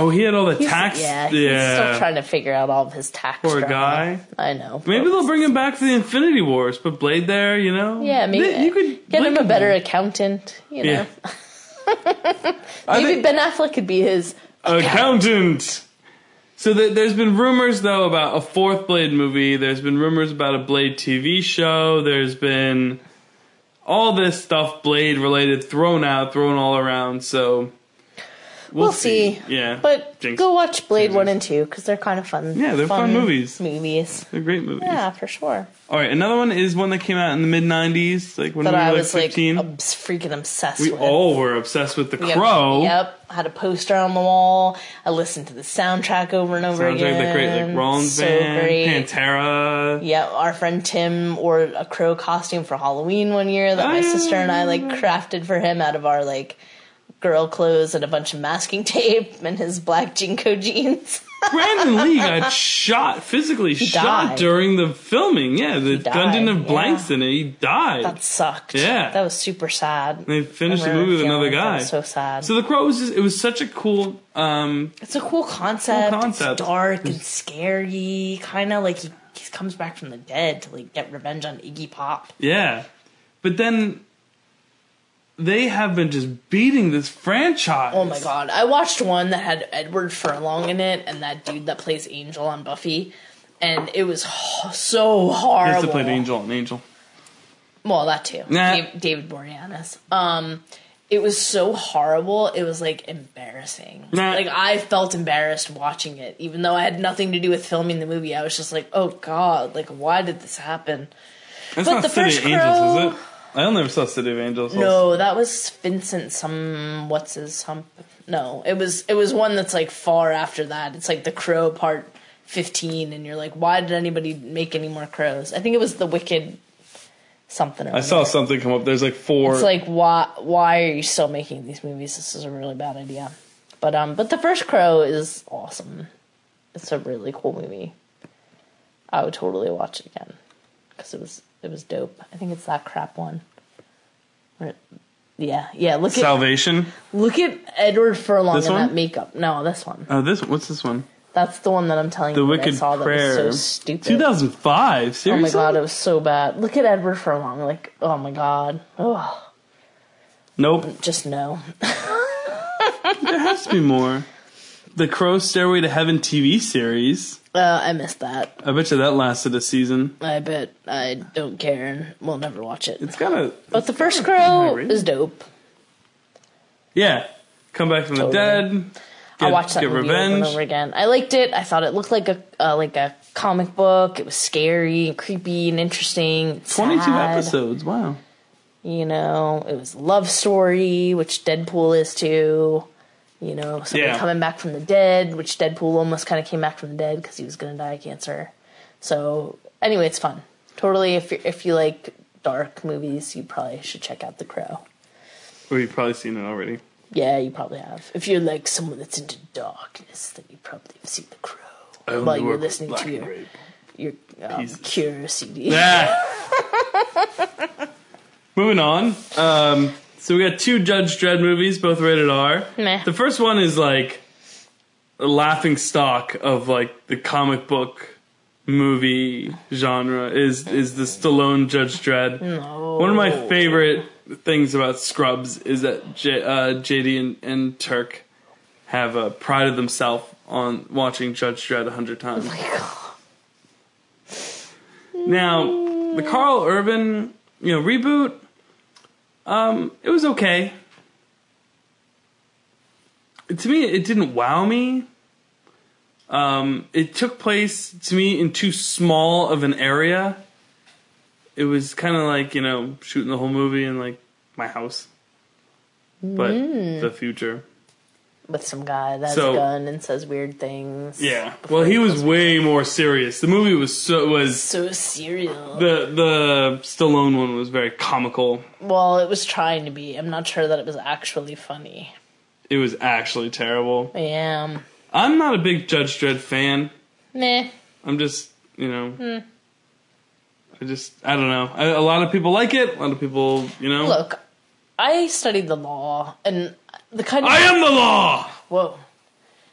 Oh, he had all the He's- tax. Yeah, he's still trying to figure out all of his tax. Poor drama. guy. I know. Maybe they'll bring him back for the Infinity Wars. Put Blade there, you know. Yeah, maybe Th- you could get him a better accountant. You know, Yeah. Maybe think- Ben Affleck could be his. accountant. So th- there's been rumors though about a fourth Blade movie. There's been rumors about a Blade TV show. There's been all this stuff Blade related thrown out, thrown all around. So we'll, We'll see. Yeah, But Jinx. go watch Blade Jinxes. one and two because they're kind of fun. Yeah, they're fun movies. Movies. They're great movies. Yeah, for sure. All right, another one is one that came out in the mid '90s, like when That we were I like was 15. like obs- freaking obsessed we with. all were obsessed with the had- Crow. Yep, had a poster on the wall. I listened to the soundtrack over and over Soundtrack, again. the great like Rollins so band, great. Pantera. Yeah, our friend Tim wore a crow costume for Halloween one year that my Oh, sister and I like crafted for him out of our like girl clothes and a bunch of masking tape and his black JNCO jeans. Brandon Lee got shot, physically shot died. during the filming. Yeah, the gun didn't have yeah. blanks in it. He died. that sucked. Yeah. That was super sad. they finished the movie with another that guy. was so sad. So the crow was just, it was such a cool um it's a cool concept. Cool concept. It's dark and scary. Kind of like he, he comes back from the dead to like get revenge on Iggy Pop. yeah. But then they have been just beating this franchise. Oh my god. I watched one that had Edward Furlong in it and that dude that plays Angel on Buffy. And it was ho- so horrible. to play Angel and Angel. Well, that too. Nah. Dave, David Boreanaz. Um, it was so horrible. It was like embarrassing. Nah. Like I felt embarrassed watching it, even though I had nothing to do with filming the movie. I was just like, oh god, like why did this happen? That's But not the City first of Angels, Crow- is it? I only ever saw City of Angels. No, that was Vincent. Some what's his hump? No, it was it was one that's like far after that. It's like the Crow part fifteen, and you're like, why did anybody make any more crows? I think it was the Wicked something. Or I saw something come up. There's like four. It's like why why are you still making these movies? This is a really bad idea. But um, but the first Crow is awesome. It's a really cool movie. I would totally watch it again because it was it was dope. I think it's that crap one. Yeah, yeah. Look at Salvation. look at Edward Furlong This in one? that makeup. No, this one. Oh, this what's this one? That's the one that I'm telling The you. I Wicked saw that was so stupid. 2005. Oh my god, it was so bad. Look at Edward Furlong. Like, oh my god. Oh, Nope. just no. There has to be more. The Crow Stairway to Heaven TV series. Uh, I missed that. I bet you that lasted a season. I bet I don't care and we'll never watch it. It's kind of But the first Crow is dope. yeah. Come back from the Totally. dead. I watched that get movie revenge. over and over again. I liked it. I thought it looked like a uh, like a comic book. It was scary and creepy and interesting. 22 sad. episodes. Wow. You know, it was a love story, which Deadpool is too. You know, somebody Yeah. coming back from the dead, which Deadpool almost kind of came back from the dead because he was going to die of cancer. So anyway, it's fun. Totally, if you if you like dark movies, you probably should check out The Crow. Well, you've probably seen it already. Yeah, you probably have. If you're like someone that's into darkness, then you probably have seen The Crow I only while you're work listening to your Grape. your um, Cure CD. Ah. Moving on. Um, so we got two Judge Dredd movies, both rated R. Meh. The first one is like a laughing stock of like the comic book movie genre is is the Stallone Judge Dredd. No. One of my favorite things about Scrubs is that J, uh, JD and, and Turk have uh, prided themselves on watching Judge Dredd a hundred times. Now, the Karl Urban, you know, reboot, um, it was okay. To me, it didn't wow me. Um, it took place to me in too small of an area. It was kind of like you know shooting the whole movie in like my house, but the future. With some guy that has So- a gun and says weird things. Yeah. Well, he was way more serious. The movie was so was so serial. the the Stallone one was very comical. well, it was trying to be. I'm not sure that it was actually funny. It was actually terrible. I am. I'm not a big Judge Dredd fan. Meh. I'm just, you know, Hmm. I just, I don't know. I, a lot of people like it. A lot of people, you know. Look, I studied the law, and the kind of I am the law. whoa.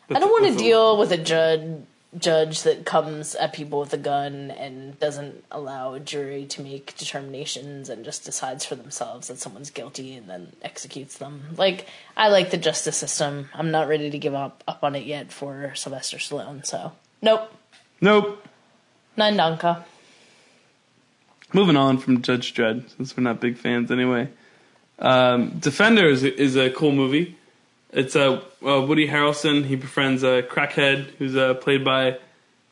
I don't want to deal with a judge judge that comes at people with a gun and doesn't allow a jury to make determinations and just decides for themselves that someone's guilty and then executes them. Like I like the justice system. I'm not ready to give up up on it yet for Sylvester Stallone. So nope, Nope. none. Moving on from Judge Dredd, since we're not big fans anyway. Um, Defendor is, is a cool movie. It's a uh, Woody Harrelson. He befriends a crackhead who's uh, played by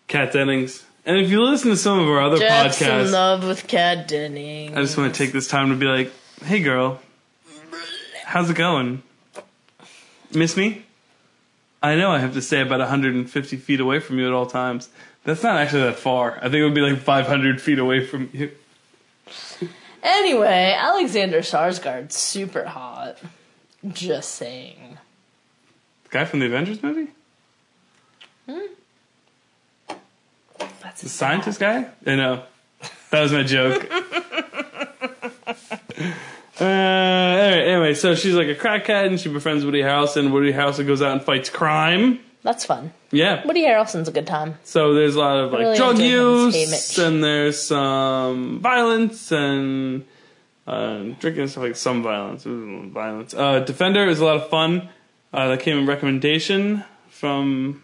Kat Dennings. And if you listen to some of our other podcasts, Just in love with Kat Dennings. I just want to take this time to be like, "Hey, girl, how's it going? Miss me? I know I have to stay about 150 feet away from you at all times. That's not actually that far. I think it would be like 500 feet away from you. Anyway, Alexander Skarsgård's super hot. Just saying. The guy from the Avengers movie, Hmm? That's the scientist guy. I know. That was my joke. Uh, anyway, anyway, so she's like a crackhead and she befriends Woody Harrelson. Woody Harrelson goes out and fights crime. That's fun. Yeah. Woody Harrelson's a good time. So there's a lot of like Really drug enjoy him as use, and there's some violence and uh, drinking and stuff like some violence. Violence. Uh, Defendor is a lot of fun. Uh, that came in recommendation from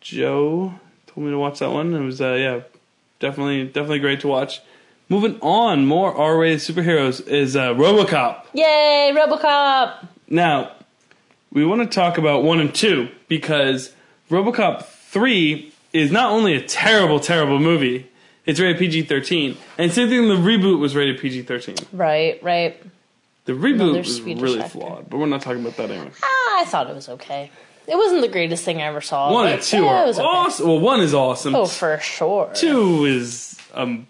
Joe. Told me to watch that one. It was uh, yeah, definitely definitely great to watch. Moving on, more R-rated superheroes is uh, RoboCop. Yay, Robocop! Now, we want to talk about one and two because RoboCop 3 is not only a terrible, terrible movie, it's rated PG thirteen. And same thing, the reboot was rated PG thirteen. Right, right. The reboot was Swedish really actor. flawed, but we're not talking about that anyway. Ah, I thought it was okay. It wasn't the greatest thing I ever saw. One and two yeah, are it was okay. awesome. Well, one is awesome. Oh, for sure. Two is um,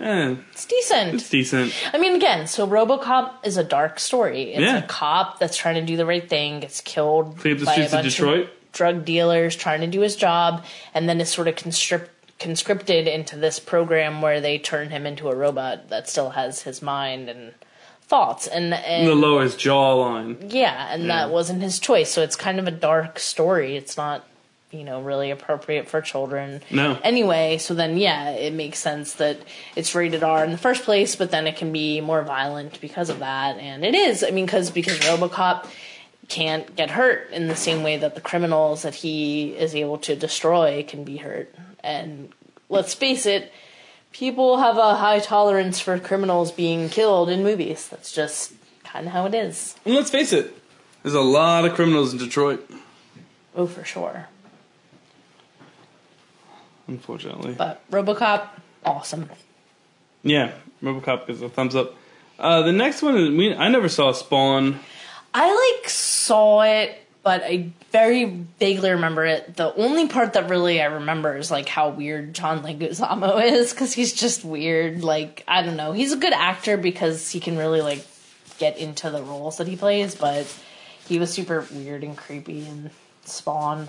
eh, It's decent. it's decent. I mean, again, so RoboCop is a dark story. It's Yeah. a cop that's trying to do the right thing, gets killed Clean up the by a streets of bunch Detroit. drug dealers trying to do his job, and then is sort of conscripted into this program where they turn him into a robot that still has his mind and thoughts. And, and The lowest jawline. yeah, and that wasn't his choice. So it's kind of a dark story. It's not, you know, really appropriate for children. No. Anyway, so then yeah, it makes sense that it's rated R in the first place, but then it can be more violent because of that, and it is. I mean, because because RoboCop can't get hurt in the same way that the criminals that he is able to destroy can be hurt. And let's face it, people have a high tolerance for criminals being killed in movies. That's just kind of how it is. And let's face it, there's a lot of criminals in Detroit. Oh, for sure. Unfortunately, But RoboCop, awesome. yeah, RoboCop gives a thumbs up. Uh, the next one is we. I never saw Spawn. I like saw it, but I very vaguely remember it. The only part that really I remember is like how weird John Leguizamo is because he's just weird. Like I don't know, he's a good actor because he can really like get into the roles that he plays, but he was super weird and creepy in Spawn.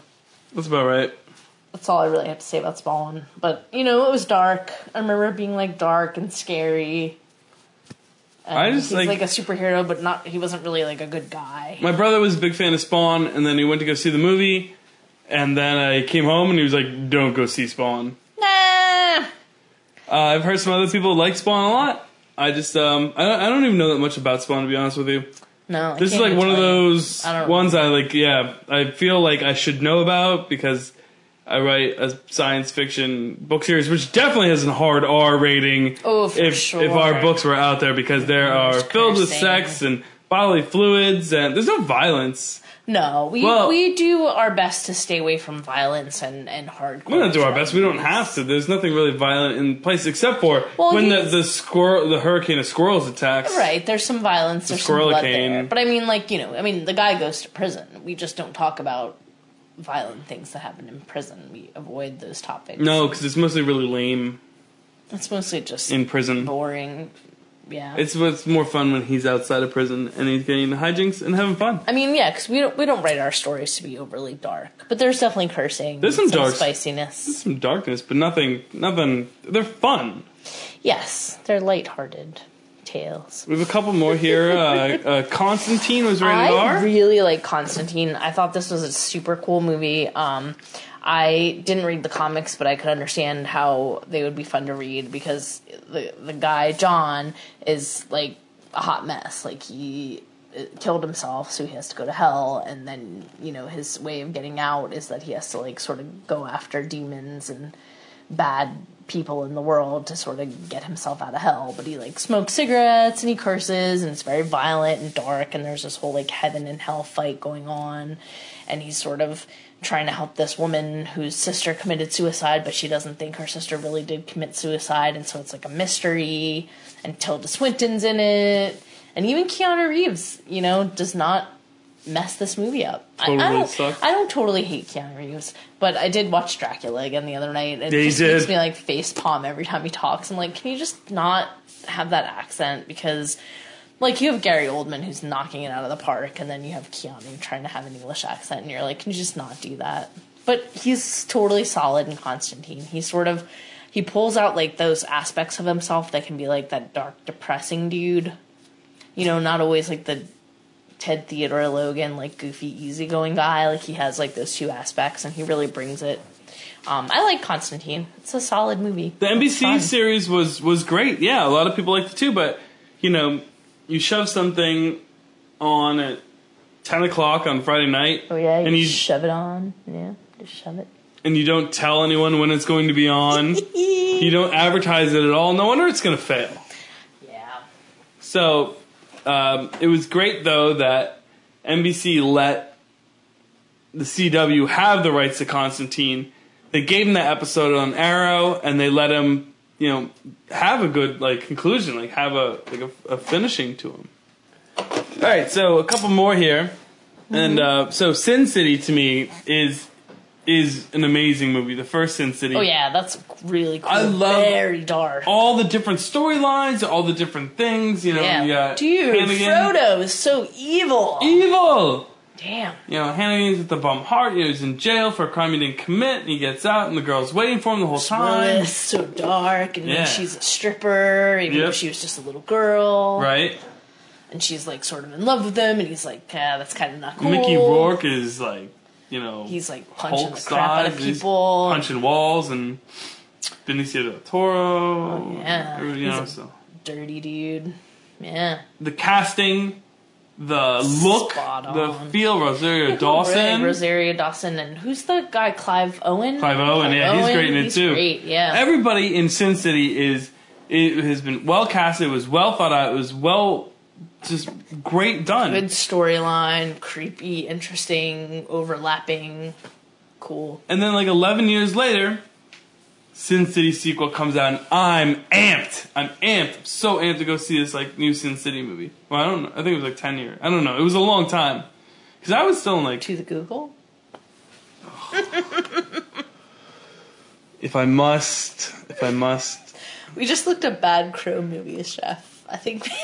That's about right. That's all I really have to say about Spawn. But you know, it was dark. I remember it being like dark and scary. And I just, he's like- like, a superhero, but not. He wasn't really like a good guy. My brother was a big fan of Spawn, and then he went to go see the movie, and then I came home and he was like, "Don't go see Spawn." Nah. Uh, I've heard some other people like Spawn a lot. I just um I don't, I don't even know that much about Spawn to be honest with you. No, I This is like one of those I ones I like. Yeah, I feel like I should know about because I write a science fiction book series, which definitely has a hard R rating. Oh, for if sure. if our books were out there, because there are There's filled with sex and bodily fluids, and there's no violence. No, we Well- we do our best to stay away from violence and and hardcore. We're gonna do our best. We don't have to. There's nothing really violent in place except for Well, when the the squirrel, the hurricane of squirrels attacks. Right, there's some violence, there's some blood there. But I mean, like, you know, I mean, the guy goes to prison. We just don't talk about violent things that happen in prison. We avoid those topics. No, because it's mostly really lame It's mostly just in prison. boring. Yeah. It's what's more fun when he's outside of prison and he's getting the hijinks and having fun. I mean, yeah, because we don't we don't write our stories to be overly dark, but there's definitely cursing. There's some dark- spiciness. Some darkness, but nothing, nothing. They're fun. Yes, they're lighthearted tales. We have a couple more here. Uh, uh, Constantine was rated I R. really like Constantine. I thought this was a super cool movie. Um, I didn't read the comics, but I could understand how they would be fun to read because the the guy John is like a hot mess. Like he uh, killed himself, so he has to go to hell, and then you know his way of getting out is that he has to like sort of go after demons and bad people in the world to sort of get himself out of hell. But he like smokes cigarettes and he curses and it's very violent and dark and there's this whole like heaven and hell fight going on. And he's sort of trying to help this woman whose sister committed suicide, but she doesn't think her sister really did commit suicide, and so it's like a mystery. And Tilda Swinton's in it. And even Keanu Reeves, you know, does not mess this movie up. I- I, don't. sucks. I don't totally hate Keanu Reeves, but I did watch Dracula again the other night. and It Yeah, just makes me like face palm every time he talks. I'm like, can you just not have that accent? Because like you have Gary Oldman who's knocking it out of the park, and then you have Keanu trying to have an English accent, and you're like, can you just not do that? But he's totally solid in Constantine. He sort of he pulls out like those aspects of himself that can be like that dark, depressing dude. You know, not always like the Ted Theodore Logan, like goofy, easygoing guy. Like he has like those two aspects, and he really brings it. Um, I like Constantine. It's a solid movie. The NBC series was was great. Yeah, a lot of people liked it too. But you know, you shove something on at ten o'clock on Friday night, Oh yeah, you and you shove it on. Yeah, just shove it. and you don't tell anyone when it's going to be on. you don't advertise it at all. No wonder it's going to fail. Yeah. So um, it was great though that NBC let the CW have the rights to Constantine. They gave him that episode on Arrow, and they let him you know, have a good like conclusion, like have a like a, a finishing to him. All right, so a couple more here, and uh, so Sin City to me is is an amazing movie. The first Sin City. Oh yeah, that's really cool. I love- very dark. All the different storylines, all the different things, you know. yeah, you got dude, Hannigan. Frodo is so evil. Evil! Damn. You know, Hannigan's with the bum heart. You know, he's in jail for a crime he didn't commit, and he gets out, and the girl's waiting for him the whole time. It's so dark, and then Yeah. she's a stripper, even though Yep. she was just a little girl. Right? And she's like sort of in love with him, and he's like, yeah, that's kind of not cool. Mickey Rourke is like, you know, He's like punching the crap out of people. punching walls, and Benicio del Toro. Oh, yeah. You He's know, so Dirty dude. Yeah. the casting, the look, the feel. Rosario Dawson, Rosario Dawson, and who's the guy? Clive Owen. Clive Owen. Yeah, he's great in it He's too. Great. Yeah. Everybody in Sin City is it has been well casted. It was well thought out. It was well, just great done. Good storyline, creepy, interesting, overlapping, cool. And then like 11 years later, Sin City sequel comes out, and I'm amped. I'm amped. I'm so amped to go see this like new Sin City movie. Well, I don't know. I think it was like 10 years. I don't know. It was a long time because I was still in like, To the Google. if I must, if I must. We just looked at bad crow movies, chef. I think.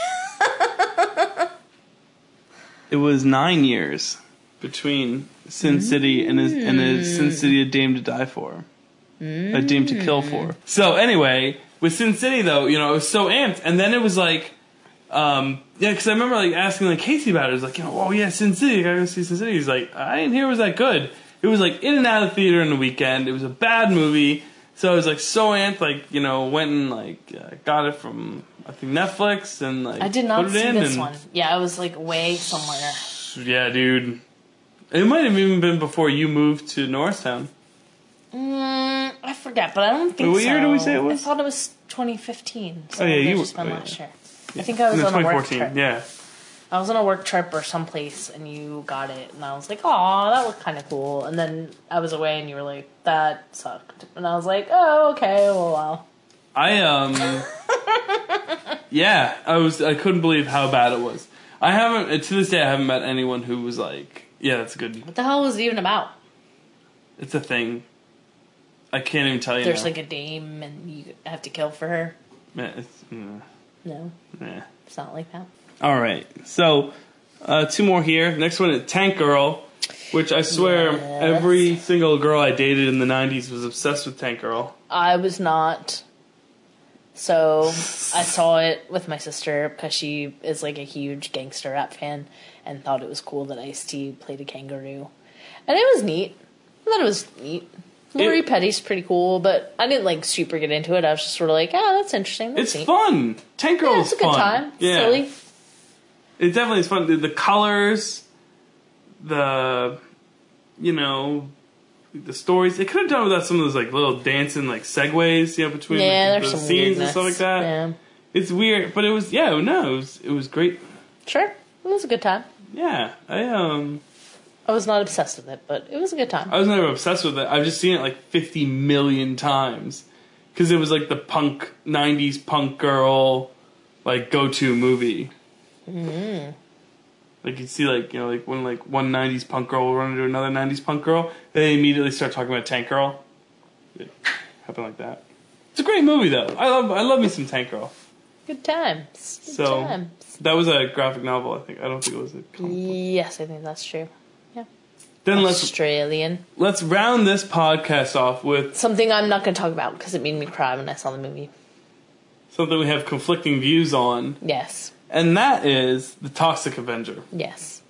It was nine years between Sin City and his and his Sin City: A Dame to Die For, A Dame to Kill For. So anyway, with Sin City though, you know, I was so amped, and then it was like, um, yeah, because I remember like asking like Casey about it. It was like, you know, oh yeah, Sin City, I gotta go see Sin City. He's like, I didn't hear it was that good. It was like in and out of theater in the weekend. It was a bad movie. So I was like so amped, like you know, went and like uh, got it from I think Netflix and like I did not put it see in this one. Yeah, I was like way somewhere. yeah, dude. It might have even been before you moved to Norristown. Mm, I forget, but I don't think what so. year did we say it was? I thought it was 2015. So Oh, yeah, you were- just been oh, yeah. last year. I think I was No, on a work trip. Yeah. I was on a work trip or someplace, and you got it, and I was like, "Oh, that looked kind of cool." And then I was away, and you were like, "That sucked," and I was like, "Oh, okay, well, wow." I um. yeah, I was. I couldn't believe how bad it was. I haven't to this day. I haven't met anyone who was like, "Yeah, that's good." What the hell was it even about? It's a thing. I can't even tell you. There's now. like a dame, and you have to kill for her. Mm, No, yeah. it's not like that. All right. So, uh, two more here. Next one is Tank Girl, which I swear Yes. every single girl I dated in the '90s was obsessed with Tank Girl. I was not. So I saw it with my sister because she is like a huge gangster rap fan and thought it was cool that Ice T played a kangaroo, and it was neat. I thought it was neat. Lori It- Petty's pretty cool, but I didn't like super get into it. I was just sort of like, ah, that's interesting. That's It's neat. fun. Tank Girl Yeah, it's a good fun. time. Yeah. Silly. It definitely is fun. The, the colors, the you know, the stories. They could have done without some of those like little dancing like segues, you know, between Yeah, the, the scenes weirdness. and stuff like that. Yeah, It's weird, but it was yeah, no, it was it was great. sure. It was a good time. Yeah, I um, I was not obsessed with it, but it was a good time. I was never obsessed with it. I've just seen it like fifty million times because it was like the punk '90s punk girl like go to movie. Mm-hmm. Like you see, like you know, like when like one '90s punk girl will run into another '90s punk girl, they immediately start talking about Tank Girl. It happened like that. It's a great movie though. I love I love me some Tank Girl. Good times. Good So times. that was a graphic novel. I think I don't think it was a. Comic. Yes, I think that's true. Yeah. Then let's Australian. let's round this podcast off with Something I'm not going to talk about because it made me cry when I saw the movie. something we have conflicting views on, Yes. And that is the Toxic Avenger. Yes.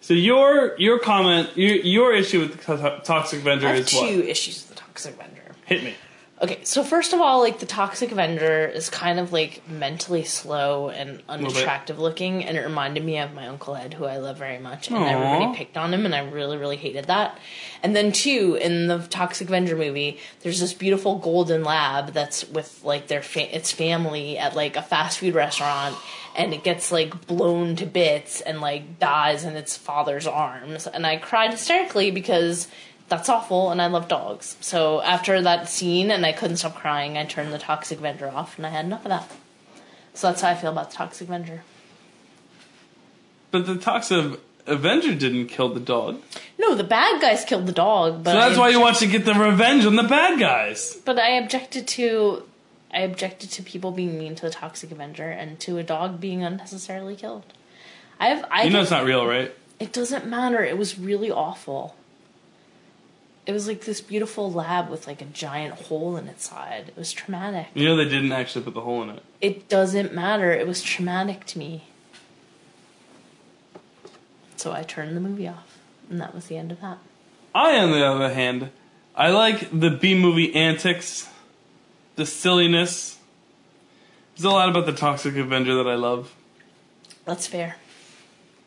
So your your comment, your your issue with the Toxic Avenger I have is two what? issues with the Toxic Avenger. Hit me. Okay, so first of all, like the Toxic Avenger is kind of like mentally slow and unattractive looking, and it reminded me of my Uncle Ed, who I love very much, and Aw. everybody picked on him, and I really, really hated that. And then two, in the Toxic Avenger movie, there's this beautiful golden lab that's with like their fa- its family at like a fast food restaurant, and it gets like blown to bits and like dies in its father's arms, and I cried hysterically because that's awful, and I love dogs. So after that scene, and I couldn't stop crying, I turned the Toxic Avenger off, and I had enough of that. So that's how I feel about the Toxic Avenger. But the Toxic Avenger didn't kill the dog. No, the bad guys killed the dog, but So that's why you want to get the revenge on the bad guys. But I objected to, I objected to people being mean to the Toxic Avenger and to a dog being unnecessarily killed. I have, I You know it's not real, right? It doesn't matter. It was really awful. It was like this beautiful lab with like a giant hole in its side. It was traumatic. You know they didn't actually put the hole in it. It doesn't matter. It was traumatic to me. So I turned the movie off. And that was the end of that. I, on the other hand, I like the B movie antics, the silliness. There's a lot about the Toxic Avenger that I love. That's fair.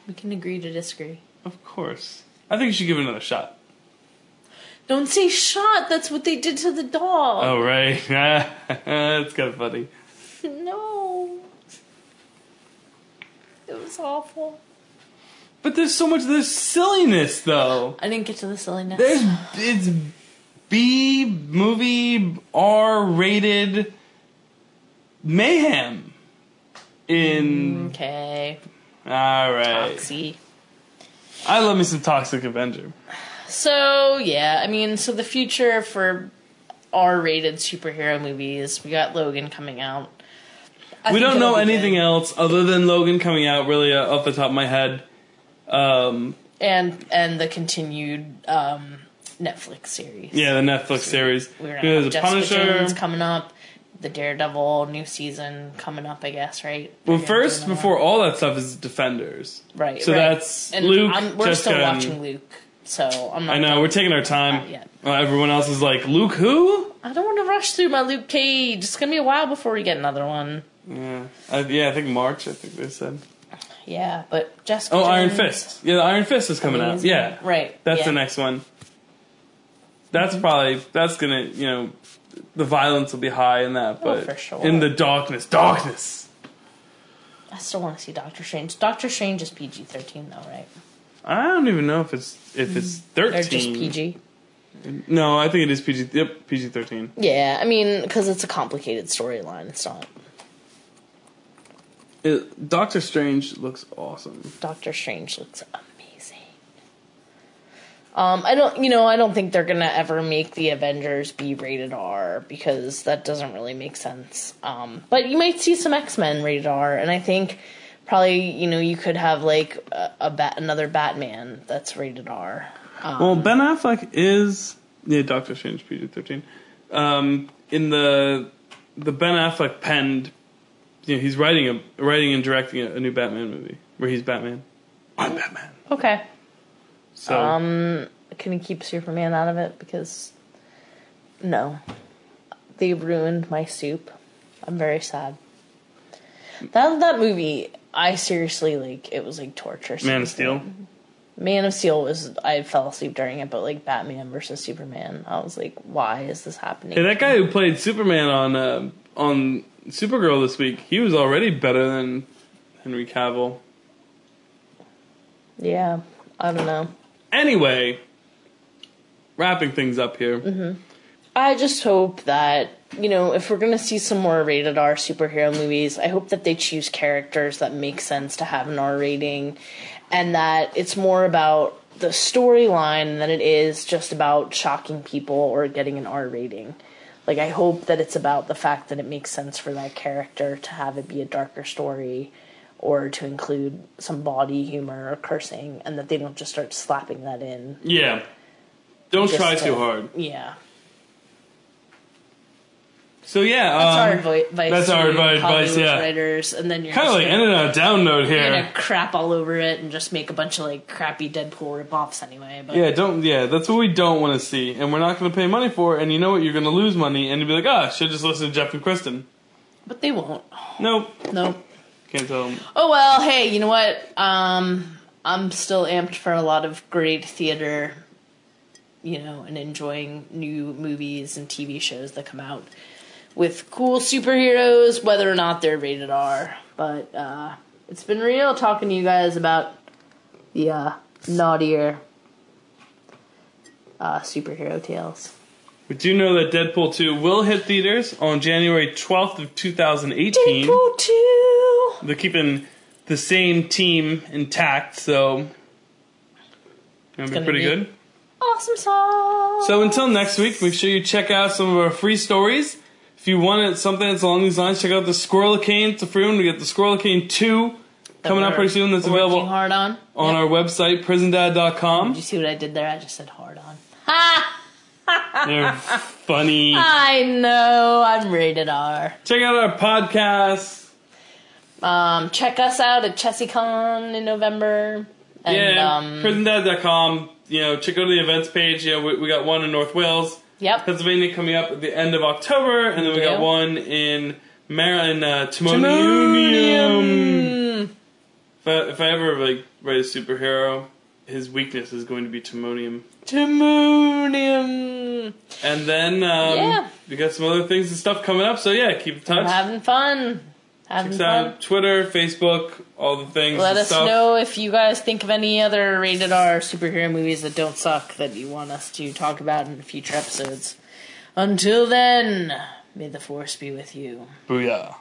We can agree to disagree. Of course. I think you should give it another shot. Don't say shot. That's what they did to the dog. Oh, right. That's kind of funny. No. It was awful. But there's so much there's silliness though. I didn't get to the silliness. There's it's B movie R rated mayhem in okay. all right. Toxie. I love me some Toxic Avenger. So yeah, I mean, so the future for R-rated superhero movies, we got Logan coming out. I we don't know anything good. else other than Logan coming out. Really, uh, off the top of my head. Um, and and the continued um, Netflix series. yeah, the Netflix series. we're gonna There's have Jessica Punisher. Jones coming up, the Daredevil new season coming up, I guess, right? Well, They're first, before all that stuff is Defenders. Right. So right. that's and Luke, I'm, we're Jessica, still watching Luke, so I'm not. I know we're taking our time. yet. Uh, everyone else is like, Luke, who? I don't want to rush through my Luke Cage. It's gonna be a while before we get another one. Yeah, I, yeah, I think March. I think they said. Yeah, but Jessica. Oh, Iron Fist. Yeah, the Iron Fist is coming out. Yeah, Right. That's yeah. the next one. That's mm-hmm. probably that's gonna you know, the violence will be high in that, Oh, but for sure. in the darkness, darkness. I still want to see Doctor Strange. Doctor Strange is PG thirteen though, right? I don't even know if it's if it's thirteen. Or just PG? No, I think it is PG. Yep, PG thirteen. Yeah, I mean, because it's a complicated storyline. It's not. Doctor Strange looks awesome. Doctor Strange looks. Um, I don't, you know, I don't think they're gonna ever make the Avengers be rated R because that doesn't really make sense. Um, but you might see some X Men rated R, and I think probably, you know, you could have like a, a bat, another Batman that's rated R. Um, Well, Ben Affleck is yeah, Doctor Strange PG thirteen. Um, in the the Ben Affleck penned, you know, he's writing a writing and directing a, a new Batman movie where he's Batman. I'm Batman. okay. So Um, can you keep Superman out of it? Because no, they ruined my soup. I'm very sad. That that movie, I seriously like. It was like torture. Man of Steel. Man of Steel was. I fell asleep during it, but like Batman versus Superman, I was like, why is this happening? Hey, that guy who played Superman on uh, on Supergirl this week, he was already better than Henry Cavill. yeah, I don't know. Anyway, wrapping things up here. Mm-hmm. I just hope that, you know, if we're going to see some more rated R superhero movies, I hope that they choose characters that make sense to have an R rating and that it's more about the storyline than it is just about shocking people or getting an R rating. Like, I hope that it's about the fact that it makes sense for that character to have it be a darker story or to include some body humor or cursing and that they don't just start slapping that in. Yeah, don't just try to- too hard. Yeah. So yeah, That's our um, advice. that's our advice, Hollywood yeah. Writers, and then you're kind of like gonna, on a down note you're here. gonna crap all over it and just make a bunch of like crappy Deadpool ripoffs anyway. But Yeah, don't. Yeah, that's what we don't want to see, and we're not going to pay money for it. And you know what? You're going to lose money, and you'll be like, "Ah, should just listen to Jeff and Kristen." but they won't. Nope, No. Can't tell them. Oh well. Hey, you know what? Um, I'm still amped for a lot of great theater. You know, and enjoying new movies and TV shows that come out with cool superheroes, whether or not they're rated R. But uh, it's been real talking to you guys about the uh, naughtier uh, superhero tales. We do know that Deadpool 2 will hit theaters on January 12th of 2018. Deadpool 2! They're keeping the same team intact, so it'll be gonna pretty be- good. Awesome song! So until next week, make sure you check out some of our free stories. If you wanted something that's along these lines, check out the Squirrel Cane. It's a free one. We get the Squirrel Cane 2 coming out pretty soon. That's available hard on. on Yep. our website, prisondad.com. Did you see what I did there? I just said hard on. Ha! They're funny. I know, I'm rated R. Check out our podcast. Um, check us out at ChessieCon in November. And, yeah, um, prisondad.com. You know, check out the events page. Know, we, we got one in North Wales, yep. Pennsylvania coming up at the end of October, and then we got one in Maryland, uh, Timonium. Timonium. If I, if I ever like write a superhero, his weakness is going to be Timonium. Timonium. And then um, Yeah. we got some other things and stuff coming up. So yeah, keep in touch. We're having fun. Having Check fun. out Twitter, Facebook, all the things. Let and us stuff. know if you guys think of any other rated R superhero movies that don't suck that you want us to talk about in future episodes. Until then, may the force be with you. Booyah.